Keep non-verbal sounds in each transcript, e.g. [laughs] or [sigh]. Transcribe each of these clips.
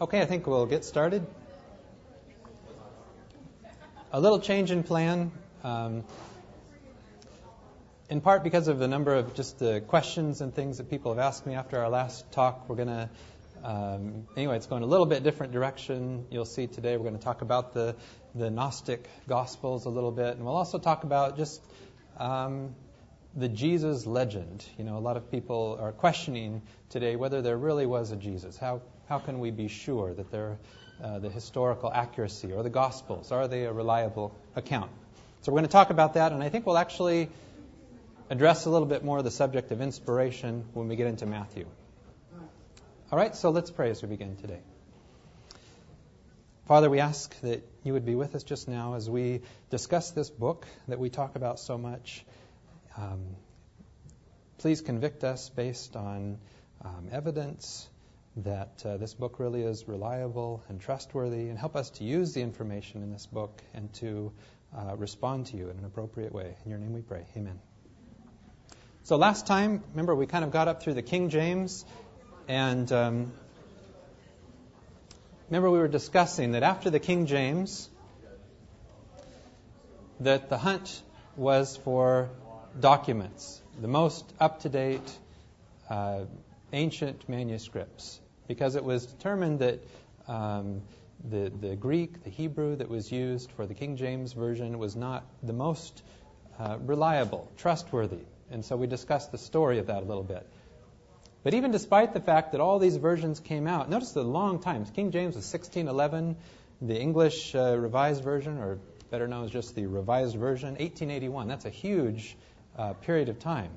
Okay, I think we'll get started. A little change in plan, um, in part because of the number of just the questions and things that people have asked me after our last talk. We're going to, um, anyway, it's going a little bit different direction. You'll see today we're going to talk about the, the Gnostic Gospels a little bit, and we'll also talk about just um, the Jesus legend. You know, a lot of people are questioning today whether there really was a Jesus. How how can we be sure that they're uh, the historical accuracy or the Gospels are they a reliable account? So we're going to talk about that, and I think we'll actually address a little bit more the subject of inspiration when we get into Matthew. All right, so let's pray as we begin today. Father, we ask that you would be with us just now as we discuss this book that we talk about so much. Um, please convict us based on um, evidence that uh, this book really is reliable and trustworthy, and help us to use the information in this book and to uh, respond to you in an appropriate way. In your name we pray. Amen. So last time, remember, we kind of got up through the King James, and um, remember we were discussing that after the King James, that the hunt was for documents, the most up-to-date uh, ancient manuscripts because it was determined that um, the, the Greek, the Hebrew that was used for the King James Version was not the most uh, reliable, trustworthy. And so we discussed the story of that a little bit. But even despite the fact that all these versions came out, notice the long times. King James was 1611, the English uh, Revised Version, or better known as just the Revised Version, 1881. That's a huge uh, period of time.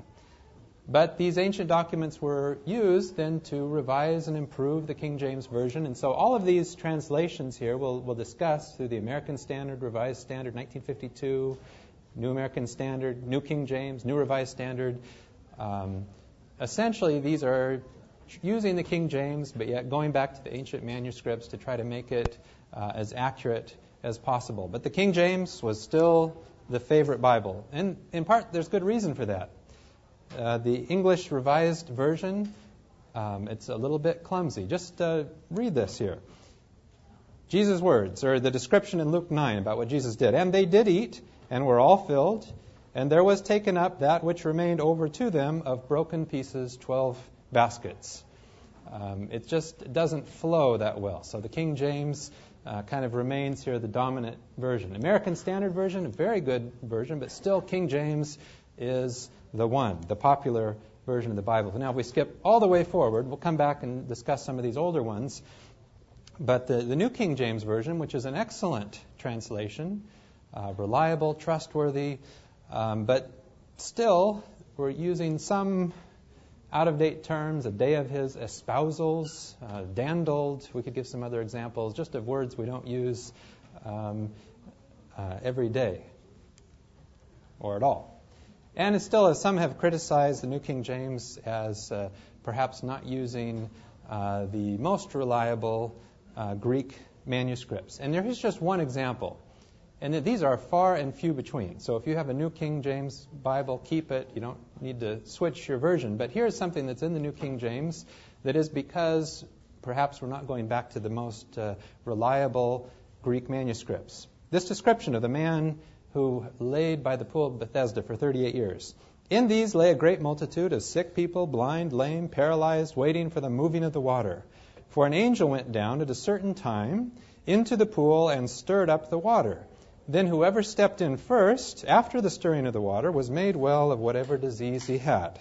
But these ancient documents were used then to revise and improve the King James Version. And so all of these translations here we'll, we'll discuss through the American Standard, Revised Standard, 1952, New American Standard, New King James, New Revised Standard. Um, essentially, these are using the King James, but yet going back to the ancient manuscripts to try to make it uh, as accurate as possible. But the King James was still the favorite Bible. And in part, there's good reason for that. Uh, the English Revised Version, um, it's a little bit clumsy. Just uh, read this here. Jesus' words, or the description in Luke 9 about what Jesus did. And they did eat, and were all filled, and there was taken up that which remained over to them of broken pieces, 12 baskets. Um, it just doesn't flow that well. So the King James uh, kind of remains here the dominant version. American Standard Version, a very good version, but still King James is the one, the popular version of the Bible. Now, if we skip all the way forward, we'll come back and discuss some of these older ones. But the, the New King James Version, which is an excellent translation, uh, reliable, trustworthy, um, but still, we're using some out of date terms, a day of his espousals, uh, dandled. We could give some other examples just of words we don't use um, uh, every day or at all. And it's still, as some have criticized the New King James as uh, perhaps not using uh, the most reliable uh, Greek manuscripts. And there is just one example. And these are far and few between. So if you have a New King James Bible, keep it. You don't need to switch your version. But here's something that's in the New King James that is because perhaps we're not going back to the most uh, reliable Greek manuscripts. This description of the man who laid by the pool of Bethesda for 38 years. In these lay a great multitude of sick people, blind, lame, paralyzed, waiting for the moving of the water. For an angel went down at a certain time into the pool and stirred up the water. Then whoever stepped in first, after the stirring of the water, was made well of whatever disease he had.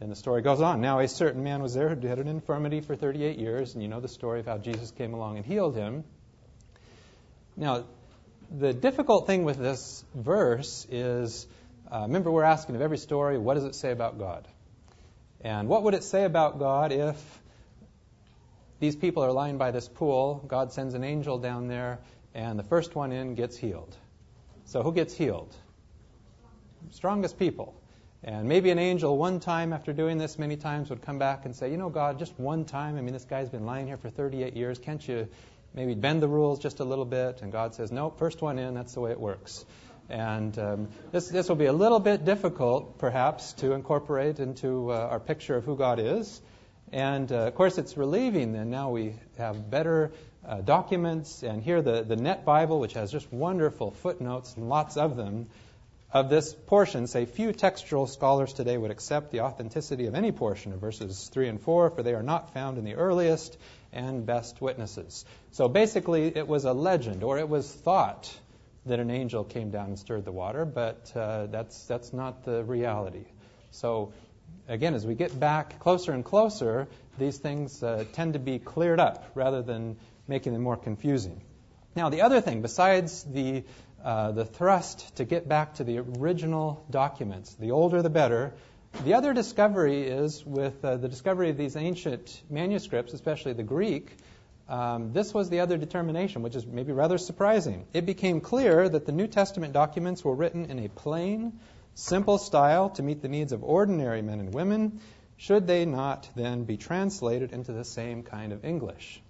Then the story goes on. Now a certain man was there who had an infirmity for 38 years, and you know the story of how Jesus came along and healed him. Now, the difficult thing with this verse is uh, remember, we're asking of every story, what does it say about God? And what would it say about God if these people are lying by this pool, God sends an angel down there, and the first one in gets healed? So, who gets healed? Strongest people. And maybe an angel, one time after doing this many times, would come back and say, You know, God, just one time. I mean, this guy's been lying here for 38 years. Can't you maybe bend the rules just a little bit. And God says, no, first one in, that's the way it works. And um, this, this will be a little bit difficult, perhaps, to incorporate into uh, our picture of who God is. And uh, of course, it's relieving then. Now we have better uh, documents, and here the, the Net Bible, which has just wonderful footnotes and lots of them, of this portion say few textual scholars today would accept the authenticity of any portion of verses 3 and 4, for they are not found in the earliest and best witnesses. So basically, it was a legend, or it was thought that an angel came down and stirred the water, but uh, that's, that's not the reality. So again, as we get back closer and closer, these things uh, tend to be cleared up rather than making them more confusing. Now, the other thing, besides the uh, the thrust to get back to the original documents. The older, the better. The other discovery is with uh, the discovery of these ancient manuscripts, especially the Greek. Um, this was the other determination, which is maybe rather surprising. It became clear that the New Testament documents were written in a plain, simple style to meet the needs of ordinary men and women. Should they not then be translated into the same kind of English?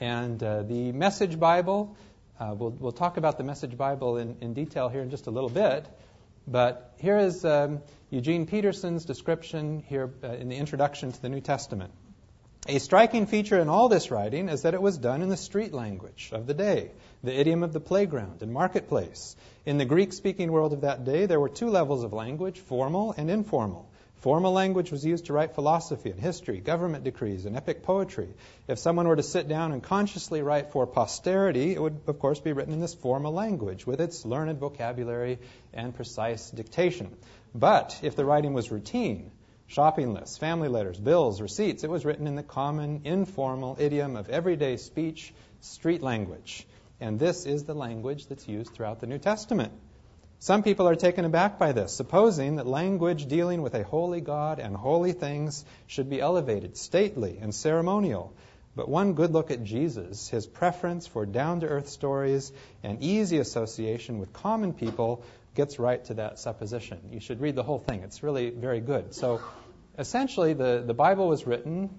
And uh, the Message Bible uh, we'll, we'll talk about the Message Bible in, in detail here in just a little bit. But here is um, Eugene Peterson's description here uh, in the introduction to the New Testament. A striking feature in all this writing is that it was done in the street language of the day, the idiom of the playground and marketplace. In the Greek speaking world of that day, there were two levels of language, formal and informal. Formal language was used to write philosophy and history, government decrees, and epic poetry. If someone were to sit down and consciously write for posterity, it would, of course, be written in this formal language with its learned vocabulary and precise dictation. But if the writing was routine, shopping lists, family letters, bills, receipts, it was written in the common, informal idiom of everyday speech, street language. And this is the language that's used throughout the New Testament. Some people are taken aback by this, supposing that language dealing with a holy God and holy things should be elevated, stately, and ceremonial. But one good look at Jesus, his preference for down to earth stories and easy association with common people, gets right to that supposition. You should read the whole thing, it's really very good. So essentially, the, the Bible was written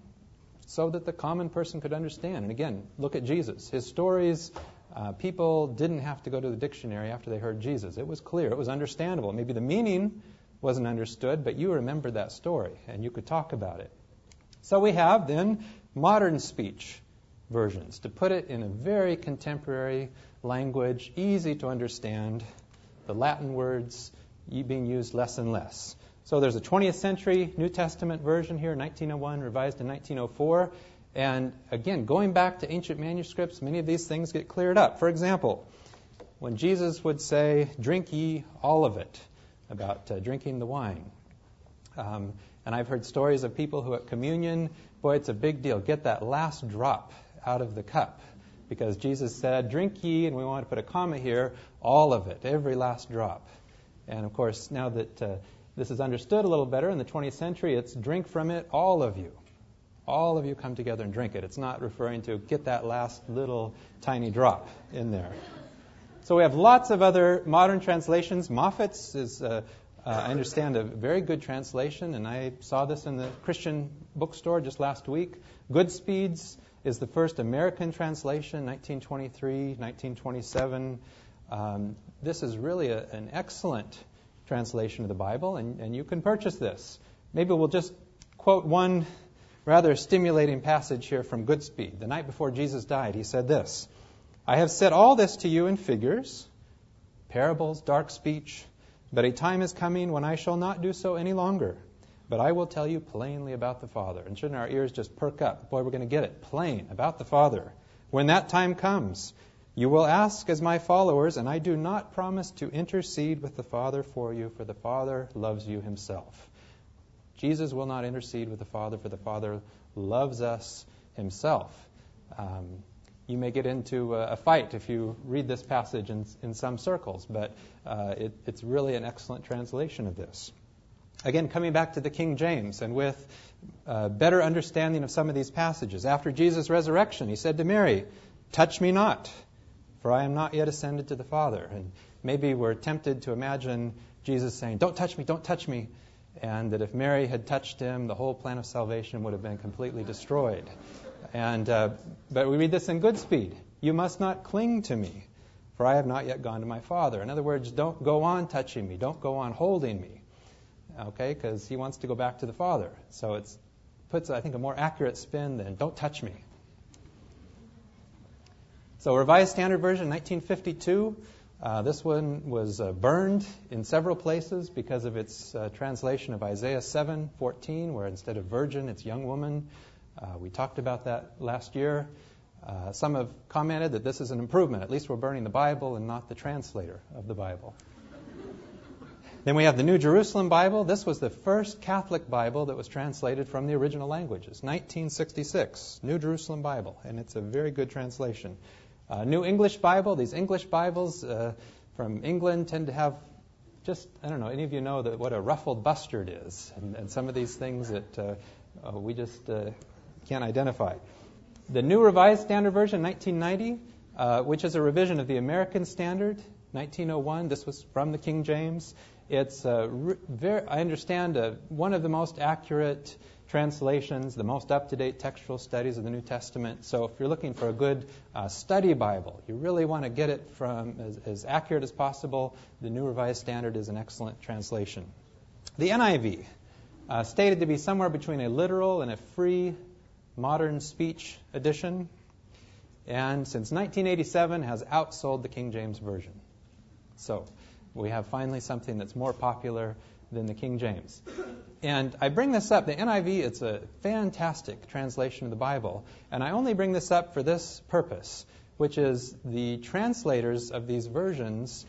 so that the common person could understand. And again, look at Jesus. His stories uh, people didn't have to go to the dictionary after they heard Jesus. It was clear, it was understandable. Maybe the meaning wasn't understood, but you remembered that story and you could talk about it. So we have then modern speech versions to put it in a very contemporary language, easy to understand, the Latin words being used less and less. So there's a 20th century New Testament version here, 1901, revised in 1904. And again, going back to ancient manuscripts, many of these things get cleared up. For example, when Jesus would say, Drink ye all of it, about uh, drinking the wine. Um, and I've heard stories of people who at communion, boy, it's a big deal. Get that last drop out of the cup. Because Jesus said, Drink ye, and we want to put a comma here, all of it, every last drop. And of course, now that uh, this is understood a little better in the 20th century, it's drink from it, all of you all of you come together and drink it. It's not referring to get that last little tiny drop in there. So we have lots of other modern translations. Moffatt's is, uh, uh, I understand, a very good translation, and I saw this in the Christian bookstore just last week. Goodspeed's is the first American translation, 1923, 1927. Um, this is really a, an excellent translation of the Bible, and, and you can purchase this. Maybe we'll just quote one rather stimulating passage here from Goodspeed. The night before Jesus died, he said this I have said all this to you in figures, parables, dark speech, but a time is coming when I shall not do so any longer. But I will tell you plainly about the Father. And shouldn't our ears just perk up? Boy, we're going to get it. Plain about the Father. When that time comes, you will ask as my followers, and I do not promise to intercede with the Father for you, for the Father loves you himself. Jesus will not intercede with the Father, for the Father loves us himself. Um, you may get into a, fight if you read this passage in, in some circles, but uh, it, it's really an excellent translation of this. Again, coming back to the King James, and with uh, better understanding of some of these passages. After Jesus' resurrection, he said to Mary, Touch me not, for I am not yet ascended to the Father. And maybe we're tempted to imagine Jesus saying, Don't touch me, don't touch me and that if Mary had touched him, the whole plan of salvation would have been completely destroyed. And uh, but we read this in Goodspeed: "You must not cling to me, for I have not yet gone to my Father." In other words, don't go on touching me, don't go on holding me, okay? Because he wants to go back to the Father. So it puts, I think, a more accurate spin than "Don't touch me." So, Revised Standard Version, 1952. Uh, this one was uh, burned in several places because of its uh, translation of Isaiah 7:14, where instead of virgin, it's young woman. Uh, we talked about that last year. Uh, some have commented that this is an improvement. At least we're burning the Bible and not the translator of the Bible. then we have the New Jerusalem Bible. This was the first Catholic Bible that was translated from the original languages. 1966, New Jerusalem Bible, and it's a very good translation. Uh, New English Bible. These English Bibles uh, from England tend to have just I don't know. Any of you know that what a ruffled bustard is, and, and some of these things that uh, uh we just uh, can't identify. The New Revised Standard Version, 1990, uh, which is a revision of the American Standard, 1901. This was from the King James. It's very, I understand one of the most accurate translations, the most up to date textual studies of the New Testament. So if you're looking for a good uh, study Bible, you really want to get it from as, as, accurate as possible. The New Revised Standard is an excellent translation. The NIV, uh, stated to be somewhere between a literal and a free modern speech edition, and since 1987 has outsold the King James Version. So we have finally something that's more popular than the King James. And I bring this up. The NIV, it's a fantastic translation of the Bible. And I only bring this up for this purpose, which is the translators of these versions,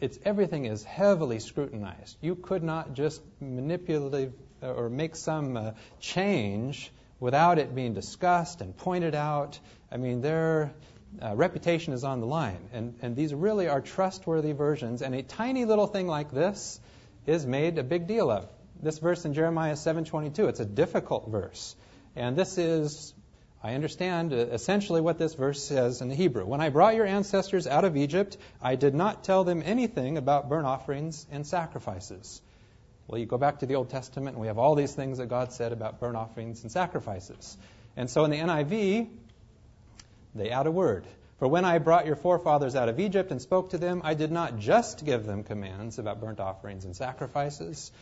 it's, everything is heavily scrutinized. You could not just manipulate or make some uh, change without it being discussed and pointed out. I mean, their uh, reputation is on the line. And, and these really are trustworthy versions. And a tiny little thing like this is made a big deal of this verse in Jeremiah 7:22. It's a difficult verse. And this is I understand uh, essentially what this verse says in the Hebrew. When I brought your ancestors out of Egypt, I did not tell them anything about burnt offerings and sacrifices. Well, you go back to the Old Testament, and we have all these things that God said about burnt offerings and sacrifices. And so in the NIV, they add a word. For when I brought your forefathers out of Egypt and spoke to them, I did not just give them commands about burnt offerings and sacrifices,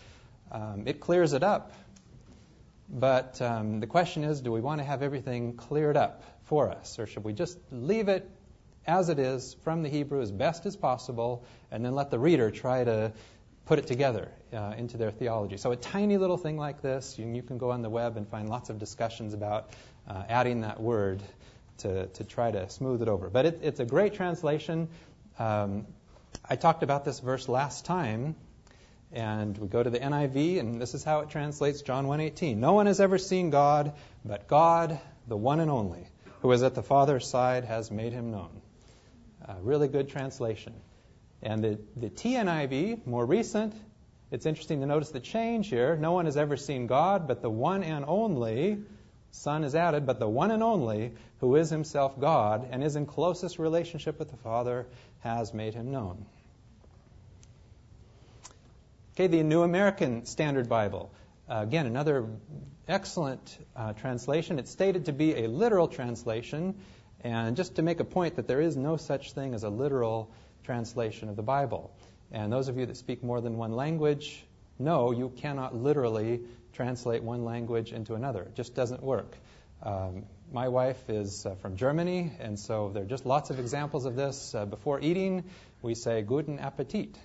um, it clears it up. But um, the question is do we want to have everything cleared up for us, or should we just leave it as it is from the Hebrew as best as possible and then let the reader try to put it together uh, into their theology? So, a tiny little thing like this, you, you, can go on the web and find lots of discussions about uh, adding that word to, to try to smooth it over. But it, it's a great translation. Um, I talked about this verse last time and we go to the NIV, and this is how it translates John 1:18. No one has ever seen God, but God, the one and only, who is at the Father's side, has made him known. A really good translation. And the, the TNIV, more recent, it's interesting to notice the change here. No one has ever seen God, but the one and only, Son is added, but the one and only, who is himself God and is in closest relationship with the Father, has made him known. Okay, the New American Standard Bible. Uh, again, another excellent uh, translation. It's stated to be a literal translation, and just to make a point that there is no such thing as a literal translation of the Bible. And those of you that speak more than one language know you cannot literally translate one language into another. It just doesn't work. Um, my wife is uh, from Germany, and so there are just lots of examples of this. Uh, before eating, we say Guten Appetit.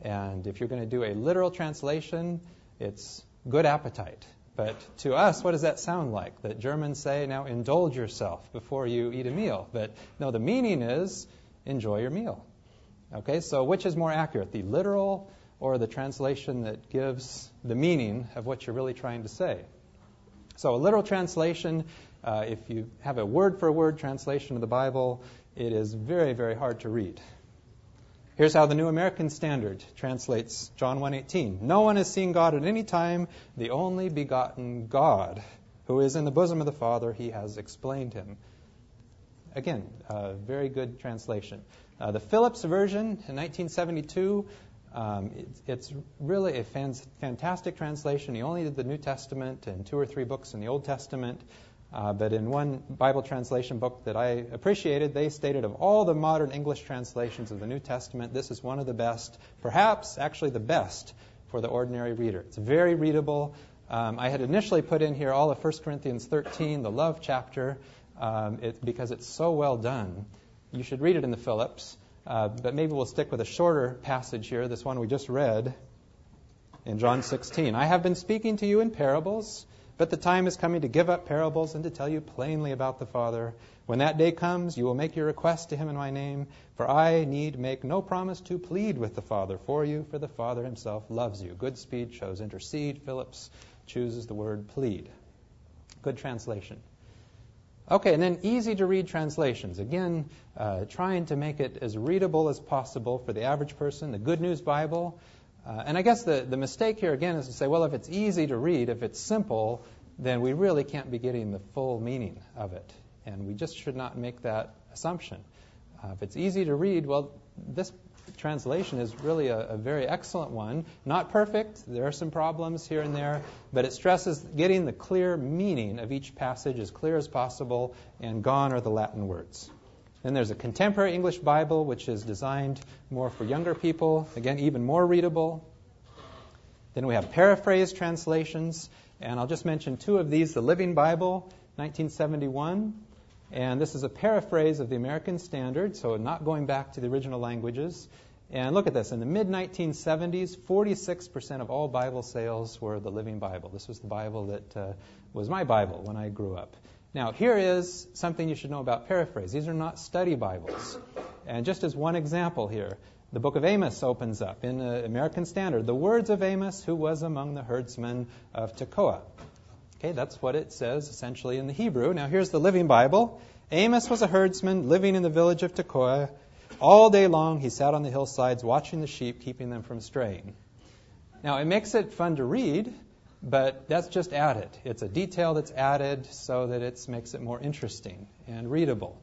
And if you're going to do a literal translation, it's good appetite. But to us, what does that sound like? That Germans say, now indulge yourself before you eat a meal. But no, the meaning is enjoy your meal. Okay, so which is more accurate, the literal or the translation that gives the meaning of what you're really trying to say? So a literal translation, uh, if you have a word for word translation of the Bible, it is very, very hard to read. Here's how the New American Standard translates John 1:18. No one has seen God at any time, the only begotten God, who is in the bosom of the Father, he has explained him. Again, a very good translation. Uh, the Phillips version in 1972, um, it, it's really a fan- fantastic translation. He only did the New Testament and two or three books in the Old Testament. Uh, but in one Bible translation book that I appreciated, they stated of all the modern English translations of the New Testament, this is one of the best, perhaps actually the best, for the ordinary reader. It's very readable. Um, I had initially put in here all of 1 Corinthians 13, the love chapter, um, it, because it's so well done. You should read it in the Phillips, uh, but maybe we'll stick with a shorter passage here, this one we just read in John 16. I have been speaking to you in parables, but the time is coming to give up parables and to tell you plainly about the Father. When that day comes, you will make your request to him in my name, for I need make no promise to plead with the Father for you, for the Father himself loves you. Goodspeed shows intercede. Phillips chooses the word plead. Good translation. Okay, and then easy to read translations. Again, uh, trying to make it as readable as possible for the average person. The Good News Bible. Uh, and I guess the, the mistake here again is to say, well, if it's easy to read, if it's simple, then we really can't be getting the full meaning of it. And we just should not make that assumption. Uh, if it's easy to read, well, this translation is really a, a, very excellent one. Not perfect, there are some problems here and there, but it stresses getting the clear meaning of each passage as clear as possible, and gone are the Latin words. Then there's a contemporary English Bible, which is designed more for younger people, again, even more readable. Then we have paraphrase translations, and I'll just mention two of these the Living Bible, 1971 and this is a paraphrase of the American Standard, so not going back to the original languages. And look at this. In the mid 1970s, 46% of all Bible sales were the Living Bible. This was the Bible that uh, was my Bible when I grew up. Now, here is something you should know about paraphrase. These are not study Bibles. And just as one example here, the book of Amos opens up in the American Standard. The words of Amos, who was among the herdsmen of Tekoa. Okay, that's what it says essentially in the Hebrew. Now here's the Living Bible. Amos was a herdsman living in the village of Tekoa. All day long he sat on the hillsides watching the sheep, keeping them from straying. Now it makes it fun to read, but that's just added. It's a detail that's added so that it makes it more interesting and readable.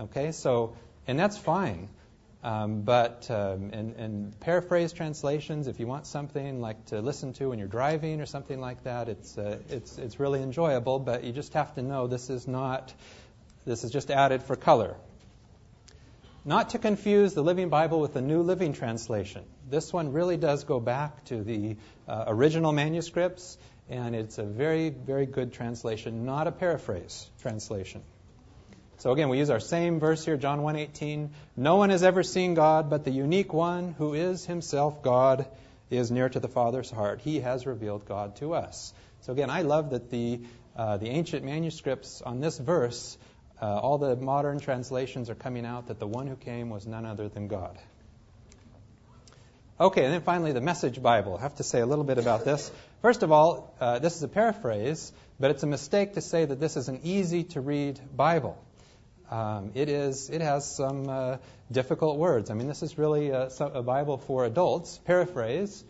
Okay, so, and that's fine. Um, but um, and, and paraphrase translations, if you want something like to listen to when you're driving or something like that, it's uh, it's it's really enjoyable. But you just have to know this is not this is just added for color. Not to confuse the Living Bible with the New Living Translation. This one really does go back to the uh, original manuscripts, and it's a very, very good translation, not a paraphrase translation. So again, we use our same verse here, John 1:18. No one has ever seen God, but the unique one who is himself God is near to the Father's heart. He has revealed God to us. So again, I love that the uh, the ancient manuscripts on this verse, uh, all the modern translations are coming out that the one who came was none other than God. Okay, and then finally the Message Bible. I have to say a little bit about this. First of all, uh, this is a paraphrase, but it's a mistake to say that this is an easy to read Bible. Um, it is. It has some uh, difficult words. I mean, this is really a, a, Bible for adults. Paraphrase.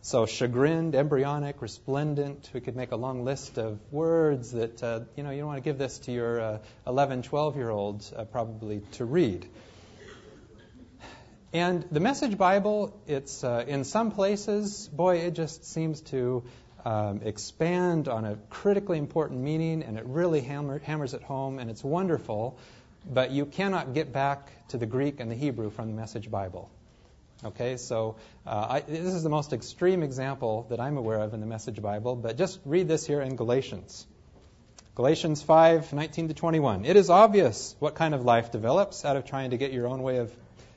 So chagrined, embryonic, resplendent. We could make a long list of words that uh, you know you don't want to give this to your uh, 11, 12 year olds uh, probably to read. And the Message Bible, it's uh, in some places, boy, it just seems to um, expand on a critically important meaning, and it really hammer, hammers it home, and it's wonderful. But you cannot get back to the Greek and the Hebrew from the Message Bible. Okay, so uh, I, this is the most extreme example that I'm aware of in the Message Bible, but just read this here in Galatians. Galatians 5, 19 to 21. It is obvious what kind of life develops out of trying to get your own way of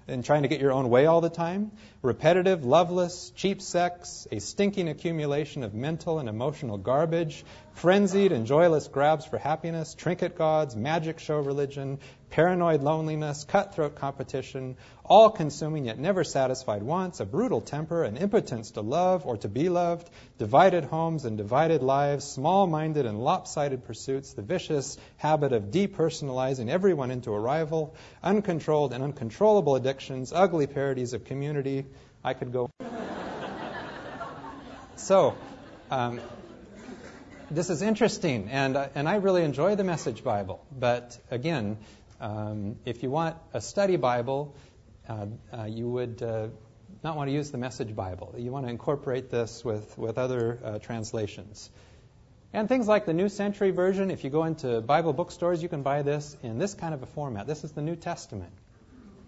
and trying to get your own way all the time. Repetitive, loveless, cheap sex, a stinking accumulation of mental and emotional garbage, frenzied and joyless grabs for happiness, trinket gods, magic show religion, paranoid loneliness, cutthroat competition, all consuming yet never satisfied wants, a brutal temper, an impotence to love or to be loved, divided homes and divided lives, small minded and lopsided pursuits, the vicious habit of depersonalizing everyone into a rival, uncontrolled and uncontrollable addictions, ugly parodies of community. I could go. [laughs] so, um, this is interesting, and, uh, and I really enjoy the Message Bible. But again, um, if you want a study Bible, uh, uh, you would uh, not want to use the Message Bible. You want to incorporate this with, with other uh, translations. And things like the New Century Version, if you go into Bible bookstores, you can buy this in this kind of a format. This is the New Testament.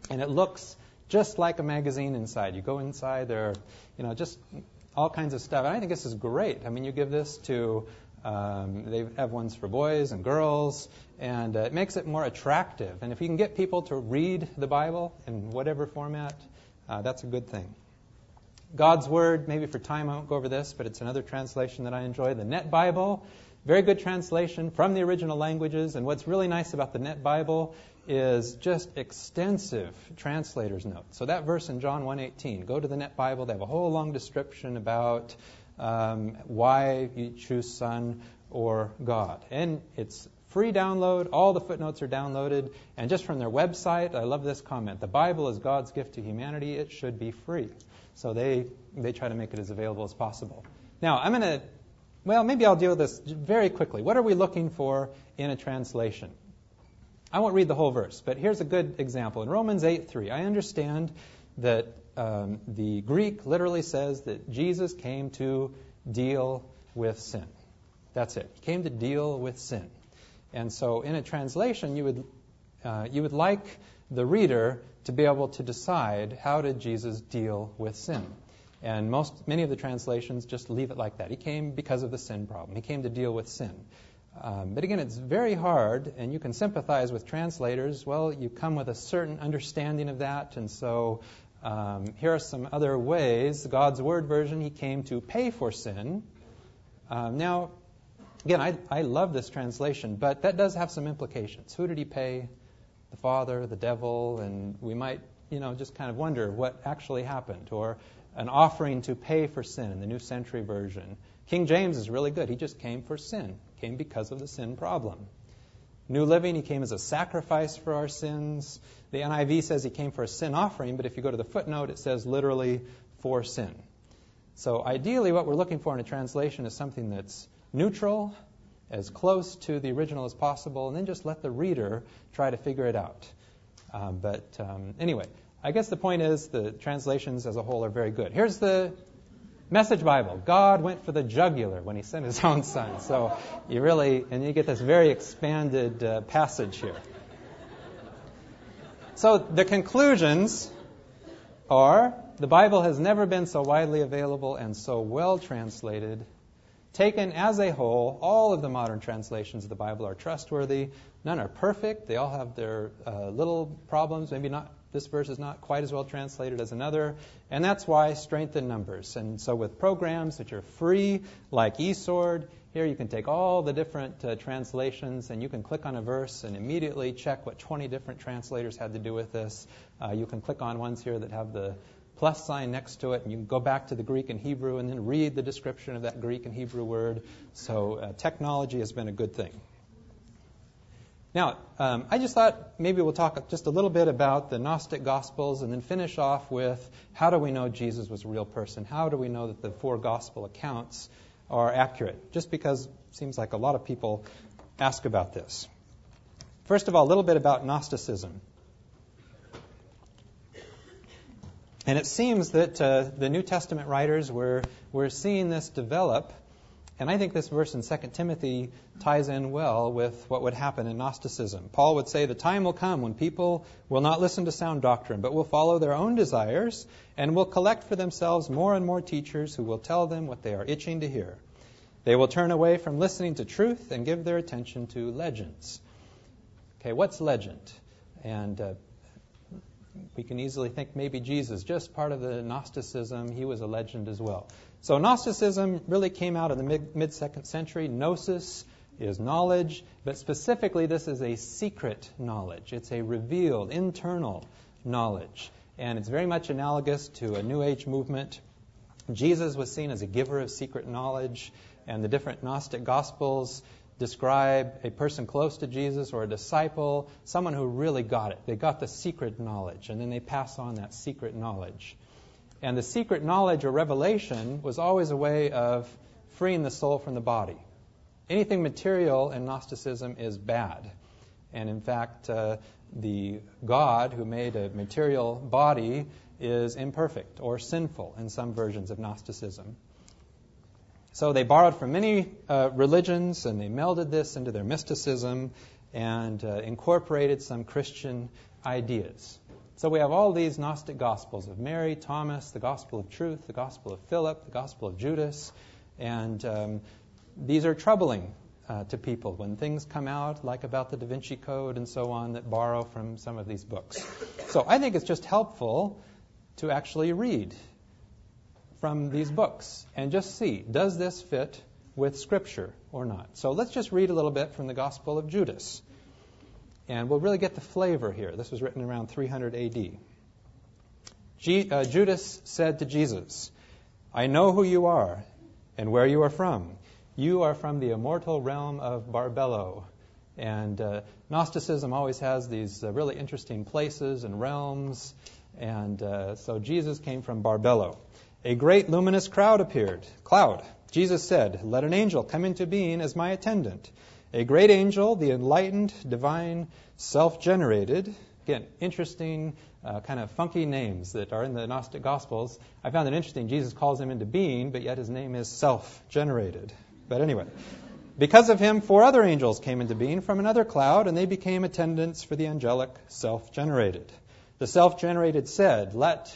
And it looks just like a magazine inside. You go inside, there are, you know, just all kinds of stuff. And I think this is great. I mean, you give this to, um, they have ones for boys and girls, and uh, it makes it more attractive. And if you can get people to read the Bible in whatever format, uh, that's a good thing. God's Word, maybe for time I won't go over this, but it's another translation that I enjoy. The Net Bible, very good translation from the original languages. And what's really nice about the Net Bible is just extensive translator's notes. So that verse in John 1:18, go to the Net Bible. They have a whole long description about um, why you choose Son or God, and it's free download. All the footnotes are downloaded, and just from their website, I love this comment: the Bible is God's gift to humanity. It should be free. So they they try to make it as available as possible. Now I'm going to well, maybe I'll deal with this very quickly. What are we looking for in a translation? I won't read the whole verse, but here's a good example. In Romans 8:3, I understand that um, the Greek literally says that Jesus came to deal with sin. That's it. He came to deal with sin. And so, in a translation, you would uh, you would like the reader to be able to decide how did Jesus deal with sin. And most many of the translations just leave it like that. He came because of the sin problem. He came to deal with sin. Um, but again, it's very hard, and you can sympathize with translators. Well, you come with a certain understanding of that, and so um, here are some other ways. God's Word version, He came to pay for sin. Um, now, again, I, I love this translation, but that does have some implications. Who did He pay? The Father, the devil, and we might, you know, just kind of wonder what actually happened, or an offering to pay for sin in the New Century Version. King James is really good. He just came for sin came because of the sin problem. New Living, he came as a sacrifice for our sins. The NIV says he came for a sin offering, but if you go to the footnote, it says literally for sin. So ideally, what we're looking for in a translation is something that's neutral, as close to the original as possible, and then just let the reader try to figure it out. Um, but um, anyway, I guess the point is the translations as a whole are very good. Here's the Message Bible. God went for the jugular when he sent his own son. So you really, and you get this very expanded uh, passage here. So the conclusions are the Bible has never been so widely available and so well translated. Taken as a whole, all of the modern translations of the Bible are trustworthy. None are perfect. They all have their uh, little problems, maybe not this verse is not quite as well translated as another, and that's why strength in numbers. And so with programs that are free, like eSword, here you can take all the different uh, translations and you can click on a verse and immediately check what 20 different translators had to do with this. Uh, you can click on ones here that have the plus sign next to it, and you can go back to the Greek and Hebrew and then read the description of that Greek and Hebrew word. So uh, technology has been a good thing. Now, um, I just thought maybe we'll talk just a little bit about the Gnostic Gospels and then finish off with how do we know Jesus was a real person? How do we know that the four Gospel accounts are accurate? Just because it seems like a lot of people ask about this. First of all, a little bit about Gnosticism. And it seems that uh, the New Testament writers were, were seeing this develop and I think this verse in 2 Timothy ties in well with what would happen in Gnosticism. Paul would say, The time will come when people will not listen to sound doctrine, but will follow their own desires and will collect for themselves more and more teachers who will tell them what they are itching to hear. They will turn away from listening to truth and give their attention to legends. Okay, what's legend? And uh, we can easily think maybe Jesus, just part of the Gnosticism, he was a legend as well. So Gnosticism really came out in the mid second century. Gnosis is knowledge, but specifically, this is a secret knowledge. It's a revealed, internal knowledge. And it's very much analogous to a New Age movement. Jesus was seen as a giver of secret knowledge, and the different Gnostic Gospels describe a person close to Jesus or a disciple, someone who really got it. They got the secret knowledge, and then they pass on that secret knowledge. And the secret knowledge or revelation was always a way of freeing the soul from the body. Anything material in Gnosticism is bad. And in fact, uh, the God who made a material body is imperfect or sinful in some versions of Gnosticism. So they borrowed from many uh, religions and they melded this into their mysticism and uh, incorporated some Christian ideas. So we have all these Gnostic Gospels of Mary, Thomas, the Gospel of Truth, the Gospel of Philip, the Gospel of Judas, and um, these are troubling uh, to people when things come out, like about the Da Vinci Code and so on, that borrow from some of these books. So I think it's just helpful to actually read from these books and just see does this fit with Scripture or not. So let's just read a little bit from the Gospel of Judas. And we'll really get the flavor here. This was written around 300 AD. G- uh, Judas said to Jesus, I know who you are and where you are from. You are from the immortal realm of Barbelo. And uh, Gnosticism always has these uh, really interesting places and realms. And uh, so Jesus came from Barbelo. A great luminous crowd appeared. Cloud. Jesus said, Let an angel come into being as my attendant. A great angel, the enlightened, divine, self generated. Again, interesting, uh, kind of funky names that are in the Gnostic Gospels. I found it interesting. Jesus calls him into being, but yet his name is self generated. But anyway, because of him, four other angels came into being from another cloud, and they became attendants for the angelic self generated. The self generated said, Let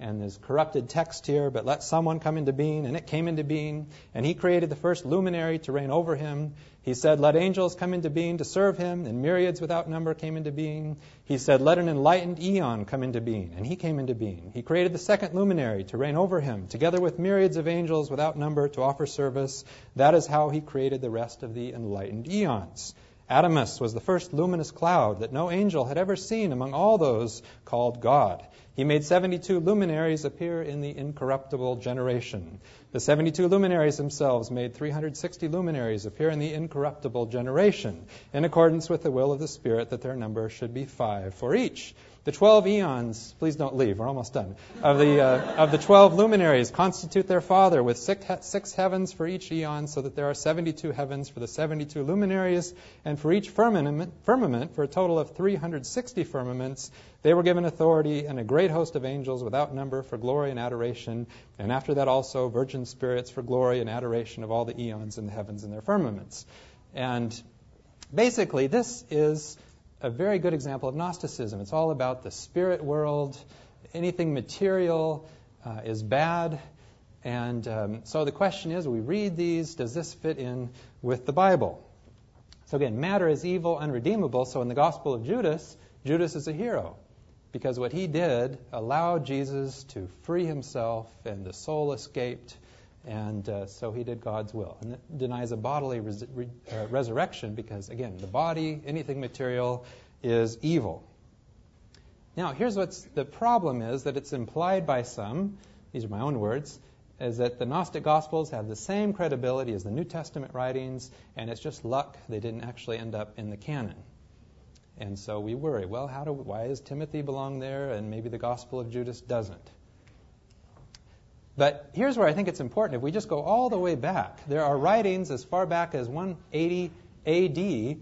and there's corrupted text here, but let someone come into being, and it came into being, and he created the first luminary to reign over him. He said, Let angels come into being to serve him, and myriads without number came into being. He said, Let an enlightened eon come into being, and he came into being. He created the second luminary to reign over him, together with myriads of angels without number to offer service. That is how he created the rest of the enlightened eons. Adamas was the first luminous cloud that no angel had ever seen among all those called God. He made 72 luminaries appear in the incorruptible generation. The 72 luminaries themselves made 360 luminaries appear in the incorruptible generation, in accordance with the will of the Spirit that their number should be five for each. The 12 eons, please don't leave, we're almost done, of the, uh, of the 12 luminaries constitute their Father with six, six heavens for each eon, so that there are 72 heavens for the 72 luminaries, and for each firmament, firmament, for a total of 360 firmaments, they were given authority and a great host of angels without number for glory and adoration, and after that also virgin spirits for glory and adoration of all the eons in the heavens and their firmaments. And basically, this is a very good example of Gnosticism. It's all about the spirit world. Anything material uh, is bad. And um, so the question is we read these, does this fit in with the Bible? So again, matter is evil, unredeemable. So in the Gospel of Judas, Judas is a hero because what he did allowed Jesus to free himself and the soul escaped. And uh, so he did God's will. And it denies a bodily res- re- uh, resurrection because, again, the body, anything material, is evil. Now, here's what's the problem is that it's implied by some, these are my own words, is that the Gnostic Gospels have the same credibility as the New Testament writings, and it's just luck they didn't actually end up in the canon. And so we worry, well, how do, why does Timothy belong there and maybe the Gospel of Judas doesn't? But here's where I think it's important. If we just go all the way back, there are writings as far back as 180 AD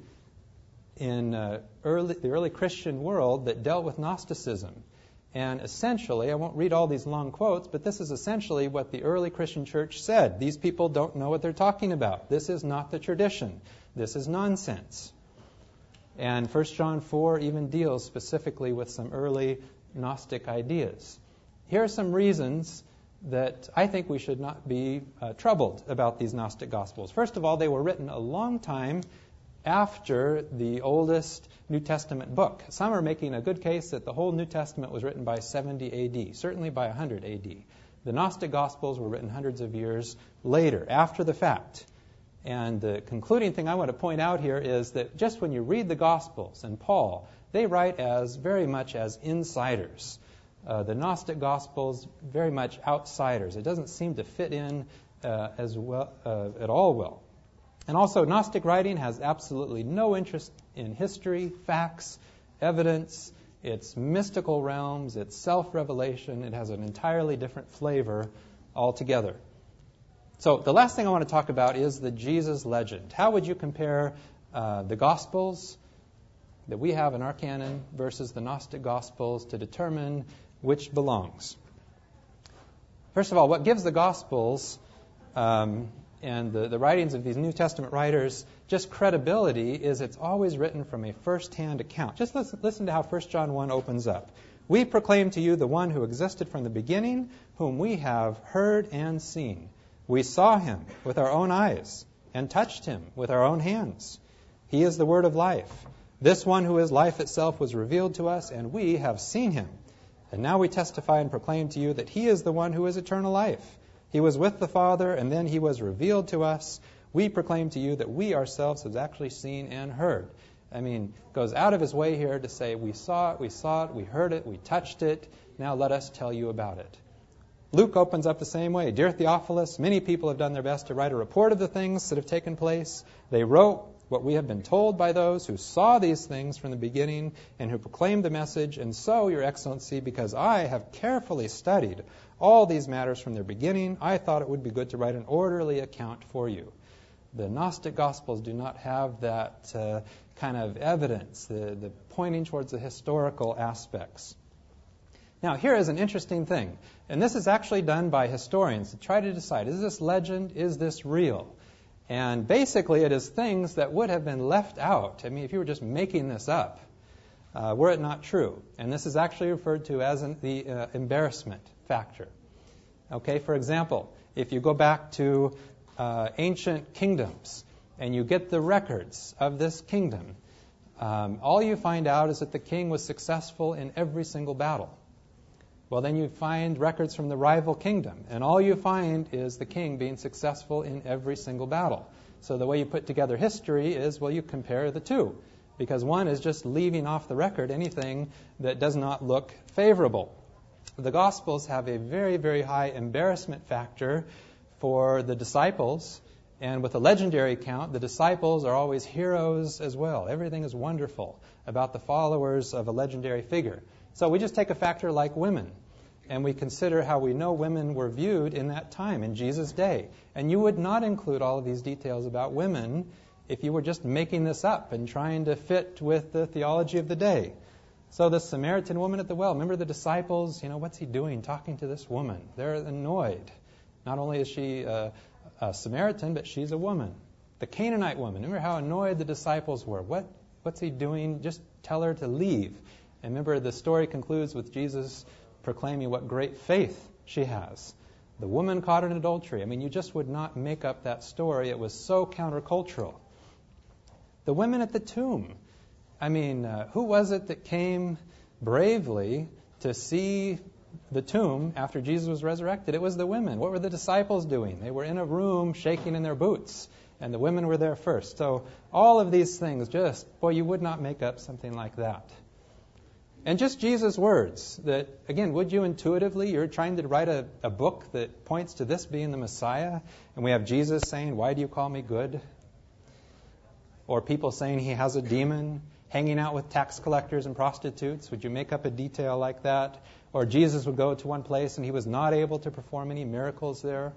in uh, early, the early Christian world that dealt with Gnosticism. And essentially, I won't read all these long quotes, but this is essentially what the early Christian church said. These people don't know what they're talking about. This is not the tradition. This is nonsense. And 1 John 4 even deals specifically with some early Gnostic ideas. Here are some reasons that I think we should not be uh, troubled about these Gnostic Gospels. First of all, they were written a long time after the oldest New Testament book. Some are making a good case that the whole New Testament was written by 70 AD, certainly by 100 AD. The Gnostic Gospels were written hundreds of years later, after the fact. And the concluding thing I want to point out here is that just when you read the Gospels and Paul, they write as very much as insiders. Uh, the Gnostic Gospels, very much outsiders. It doesn't seem to fit in uh, as well uh, at all well. And also, Gnostic writing has absolutely no interest in history, facts, evidence. It's mystical realms, it's self revelation, it has an entirely different flavor altogether. So, the last thing I want to talk about is the Jesus legend. How would you compare uh, the Gospels that we have in our canon versus the Gnostic Gospels to determine which belongs? First of all, what gives the Gospels um, and the, the writings of these New Testament writers, just credibility is it's always written from a first-hand account. Just listen, listen to how 1 John 1 opens up. We proclaim to you the one who existed from the beginning, whom we have heard and seen. We saw him with our own eyes and touched him with our own hands. He is the word of life. This one who is life itself was revealed to us, and we have seen him. And now we testify and proclaim to you that he is the one who is eternal life. He was with the Father, and then he was revealed to us. We proclaim to you that we ourselves have actually seen and heard. I mean, goes out of his way here to say, We saw it, we saw it, we heard it, we touched it. Now let us tell you about it. Luke opens up the same way. Dear Theophilus, many people have done their best to write a report of the things that have taken place. They wrote what we have been told by those who saw these things from the beginning and who proclaimed the message. And so, Your Excellency, because I have carefully studied all these matters from their beginning, I thought it would be good to write an orderly account for you. The Gnostic Gospels do not have that uh, kind of evidence, the, the pointing towards the historical aspects. Now, here is an interesting thing, and this is actually done by historians to try to decide is this legend, is this real? And basically, it is things that would have been left out. I mean, if you were just making this up, uh, were it not true. And this is actually referred to as an, the uh, embarrassment factor. Okay, for example, if you go back to uh, ancient kingdoms, and you get the records of this kingdom, um, all you find out is that the king was successful in every single battle. Well, then you find records from the rival kingdom, and all you find is the king being successful in every single battle. So the way you put together history is, well, you compare the two, because one is just leaving off the record anything that does not look favorable. The Gospels have a very, very high embarrassment factor for the disciples and with the legendary account, the disciples are always heroes as well. Everything is wonderful about the followers of a legendary figure. So we just take a factor like women, and we consider how we know women were viewed in that time, in Jesus' day. And you would not include all of these details about women if you were just making this up and trying to fit with the theology of the day. So the Samaritan woman at the well, remember the disciples, you know, what's he doing talking to this woman? They're annoyed. Not only is she uh, a Samaritan, but she's a woman. The Canaanite woman, remember how annoyed the disciples were. What, what's he doing? Just tell her to leave. And remember, the story concludes with Jesus proclaiming what great faith she has. The woman caught in adultery. I mean, you just would not make up that story. It was so countercultural. The women at the tomb. I mean, uh, who was it that came bravely to see the tomb after Jesus was resurrected, it was the women. What were the disciples doing? They were in a room shaking in their boots, and the women were there first. So, all of these things, just, boy, you would not make up something like that. And just Jesus' words that, again, would you intuitively, you're trying to write a, a book that points to this being the Messiah, and we have Jesus saying, Why do you call me good? Or people saying he has a demon, hanging out with tax collectors and prostitutes. Would you make up a detail like that? Or Jesus would go to one place and he was not able to perform any miracles there.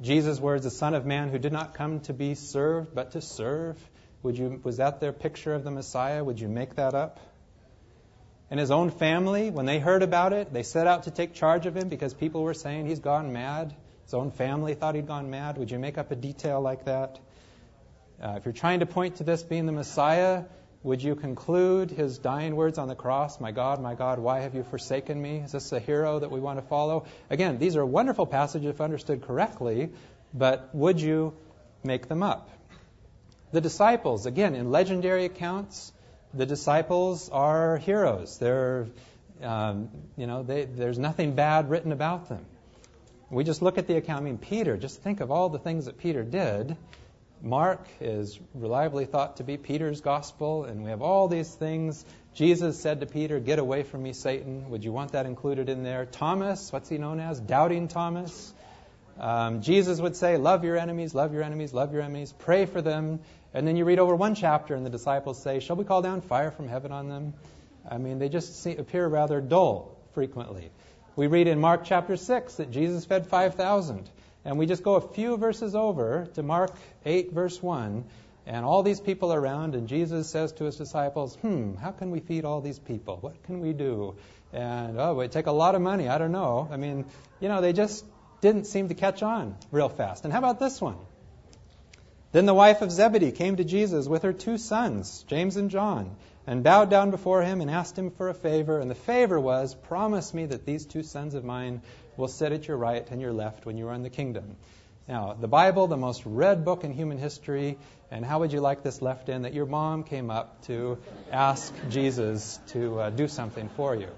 Jesus' words, the Son of Man who did not come to be served, but to serve. Would you, was that their picture of the Messiah? Would you make that up? And his own family, when they heard about it, they set out to take charge of him because people were saying he's gone mad. His own family thought he'd gone mad. Would you make up a detail like that? Uh, if you're trying to point to this being the Messiah, would you conclude his dying words on the cross, My God, my God, why have you forsaken me? Is this a hero that we want to follow? Again, these are wonderful passages if understood correctly, but would you make them up? The disciples, again, in legendary accounts, the disciples are heroes. They're, um, you know, they, there's nothing bad written about them. We just look at the account. I mean, Peter, just think of all the things that Peter did Mark is reliably thought to be Peter's gospel, and we have all these things. Jesus said to Peter, Get away from me, Satan. Would you want that included in there? Thomas, what's he known as? Doubting Thomas. Um, Jesus would say, Love your enemies, love your enemies, love your enemies, pray for them. And then you read over one chapter, and the disciples say, Shall we call down fire from heaven on them? I mean, they just see, appear rather dull frequently. We read in Mark chapter 6 that Jesus fed 5,000. And we just go a few verses over to Mark 8, verse 1, and all these people around, and Jesus says to his disciples, Hmm, how can we feed all these people? What can we do? And, oh, it take a lot of money. I don't know. I mean, you know, they just didn't seem to catch on real fast. And how about this one? Then the wife of Zebedee came to Jesus with her two sons, James and John, and bowed down before him and asked him for a favor. And the favor was, Promise me that these two sons of mine will sit at your right and your left when you are in the kingdom. Now, the Bible, the most read book in human history, and how would you like this left in that your mom came up to ask Jesus to uh, do something for you?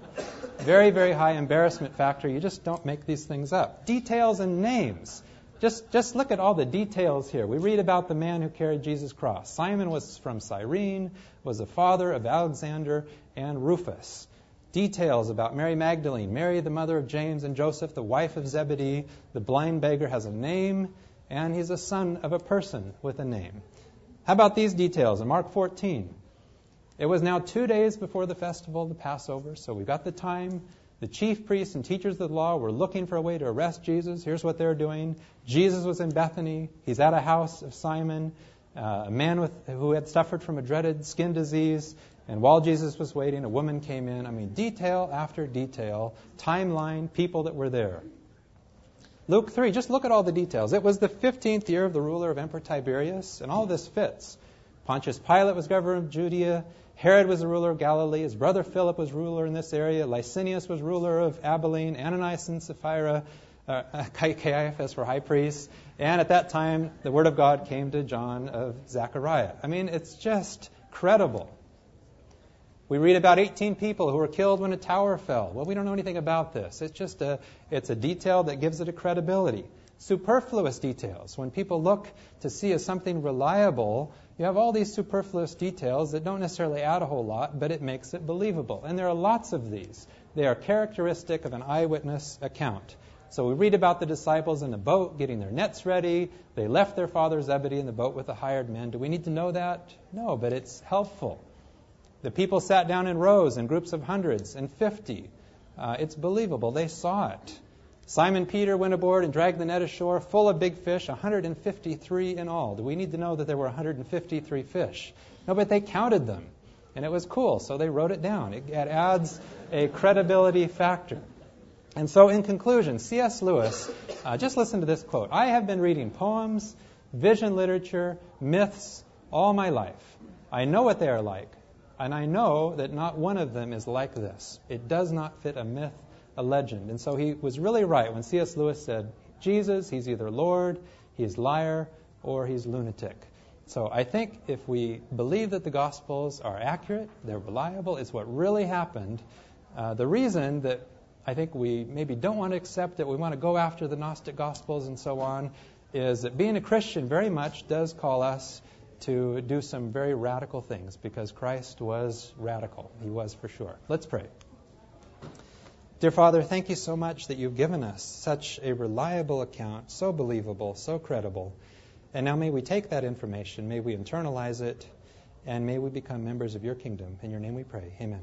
Very, very high embarrassment factor. You just don't make these things up. Details and names. Just, just look at all the details here. We read about the man who carried Jesus' cross. Simon was from Cyrene, was the father of Alexander and Rufus. Details about Mary Magdalene, Mary, the mother of James and Joseph, the wife of Zebedee. The blind beggar has a name, and he's a son of a person with a name. How about these details in Mark 14? It was now two days before the festival of the Passover, so we've got the time the chief priests and teachers of the law were looking for a way to arrest Jesus. Here's what they're doing. Jesus was in Bethany. He's at a house of Simon, uh, a man with, who had suffered from a dreaded skin disease. And while Jesus was waiting, a woman came in. I mean, detail after detail, timeline, people that were there. Luke 3, just look at all the details. It was the 15th year of the ruler of Emperor Tiberius, and all this fits. Pontius Pilate was governor of Judea. Herod was the ruler of Galilee. His brother Philip was ruler in this area. Lysanias was ruler of Abilene. Ananias and Sapphira, uh, [laughs] Caiaphas were high priests. And at that time, the word of God came to John of Zechariah. I mean, it's just credible. We read about 18 people who were killed when a tower fell. Well, we don't know anything about this. It's just a, it's a detail that gives it a credibility. Superfluous details. When people look to see as something reliable, you have all these superfluous details that don't necessarily add a whole lot, but it makes it believable. And there are lots of these. They are characteristic of an eyewitness account. So we read about the disciples in the boat getting their nets ready. They left their father Zebedee in the boat with the hired men. Do we need to know that? No, but it's helpful. The people sat down in rows in groups of hundreds and fifty. Uh, it's believable. They saw it. Simon Peter went aboard and dragged the net ashore full of big fish, 153 in all. Do we need to know that there were 153 fish? No, but they counted them, and it was cool, so they wrote it down. It, it adds a credibility factor. And so, in conclusion, C.S. Lewis, uh, just listen to this quote I have been reading poems, vision literature, myths all my life. I know what they are like, and I know that not one of them is like this. It does not fit a myth a legend. And so he was really right when C.S. Lewis said, Jesus, he's either Lord, he's liar, or he's lunatic. So I think if we believe that the Gospels are accurate, they're reliable, it's what really happened. Uh, the reason that I think we maybe don't want to accept it, we want to go after the Gnostic Gospels and so on, is that being a Christian very much does call us to do some very radical things because Christ was radical. He was for sure. Let's pray. Dear Father, thank you so much that you've given us such a reliable account, so believable, so credible. And now may we take that information, may we internalize it, and may we become members of your kingdom. In your name we pray. Amen.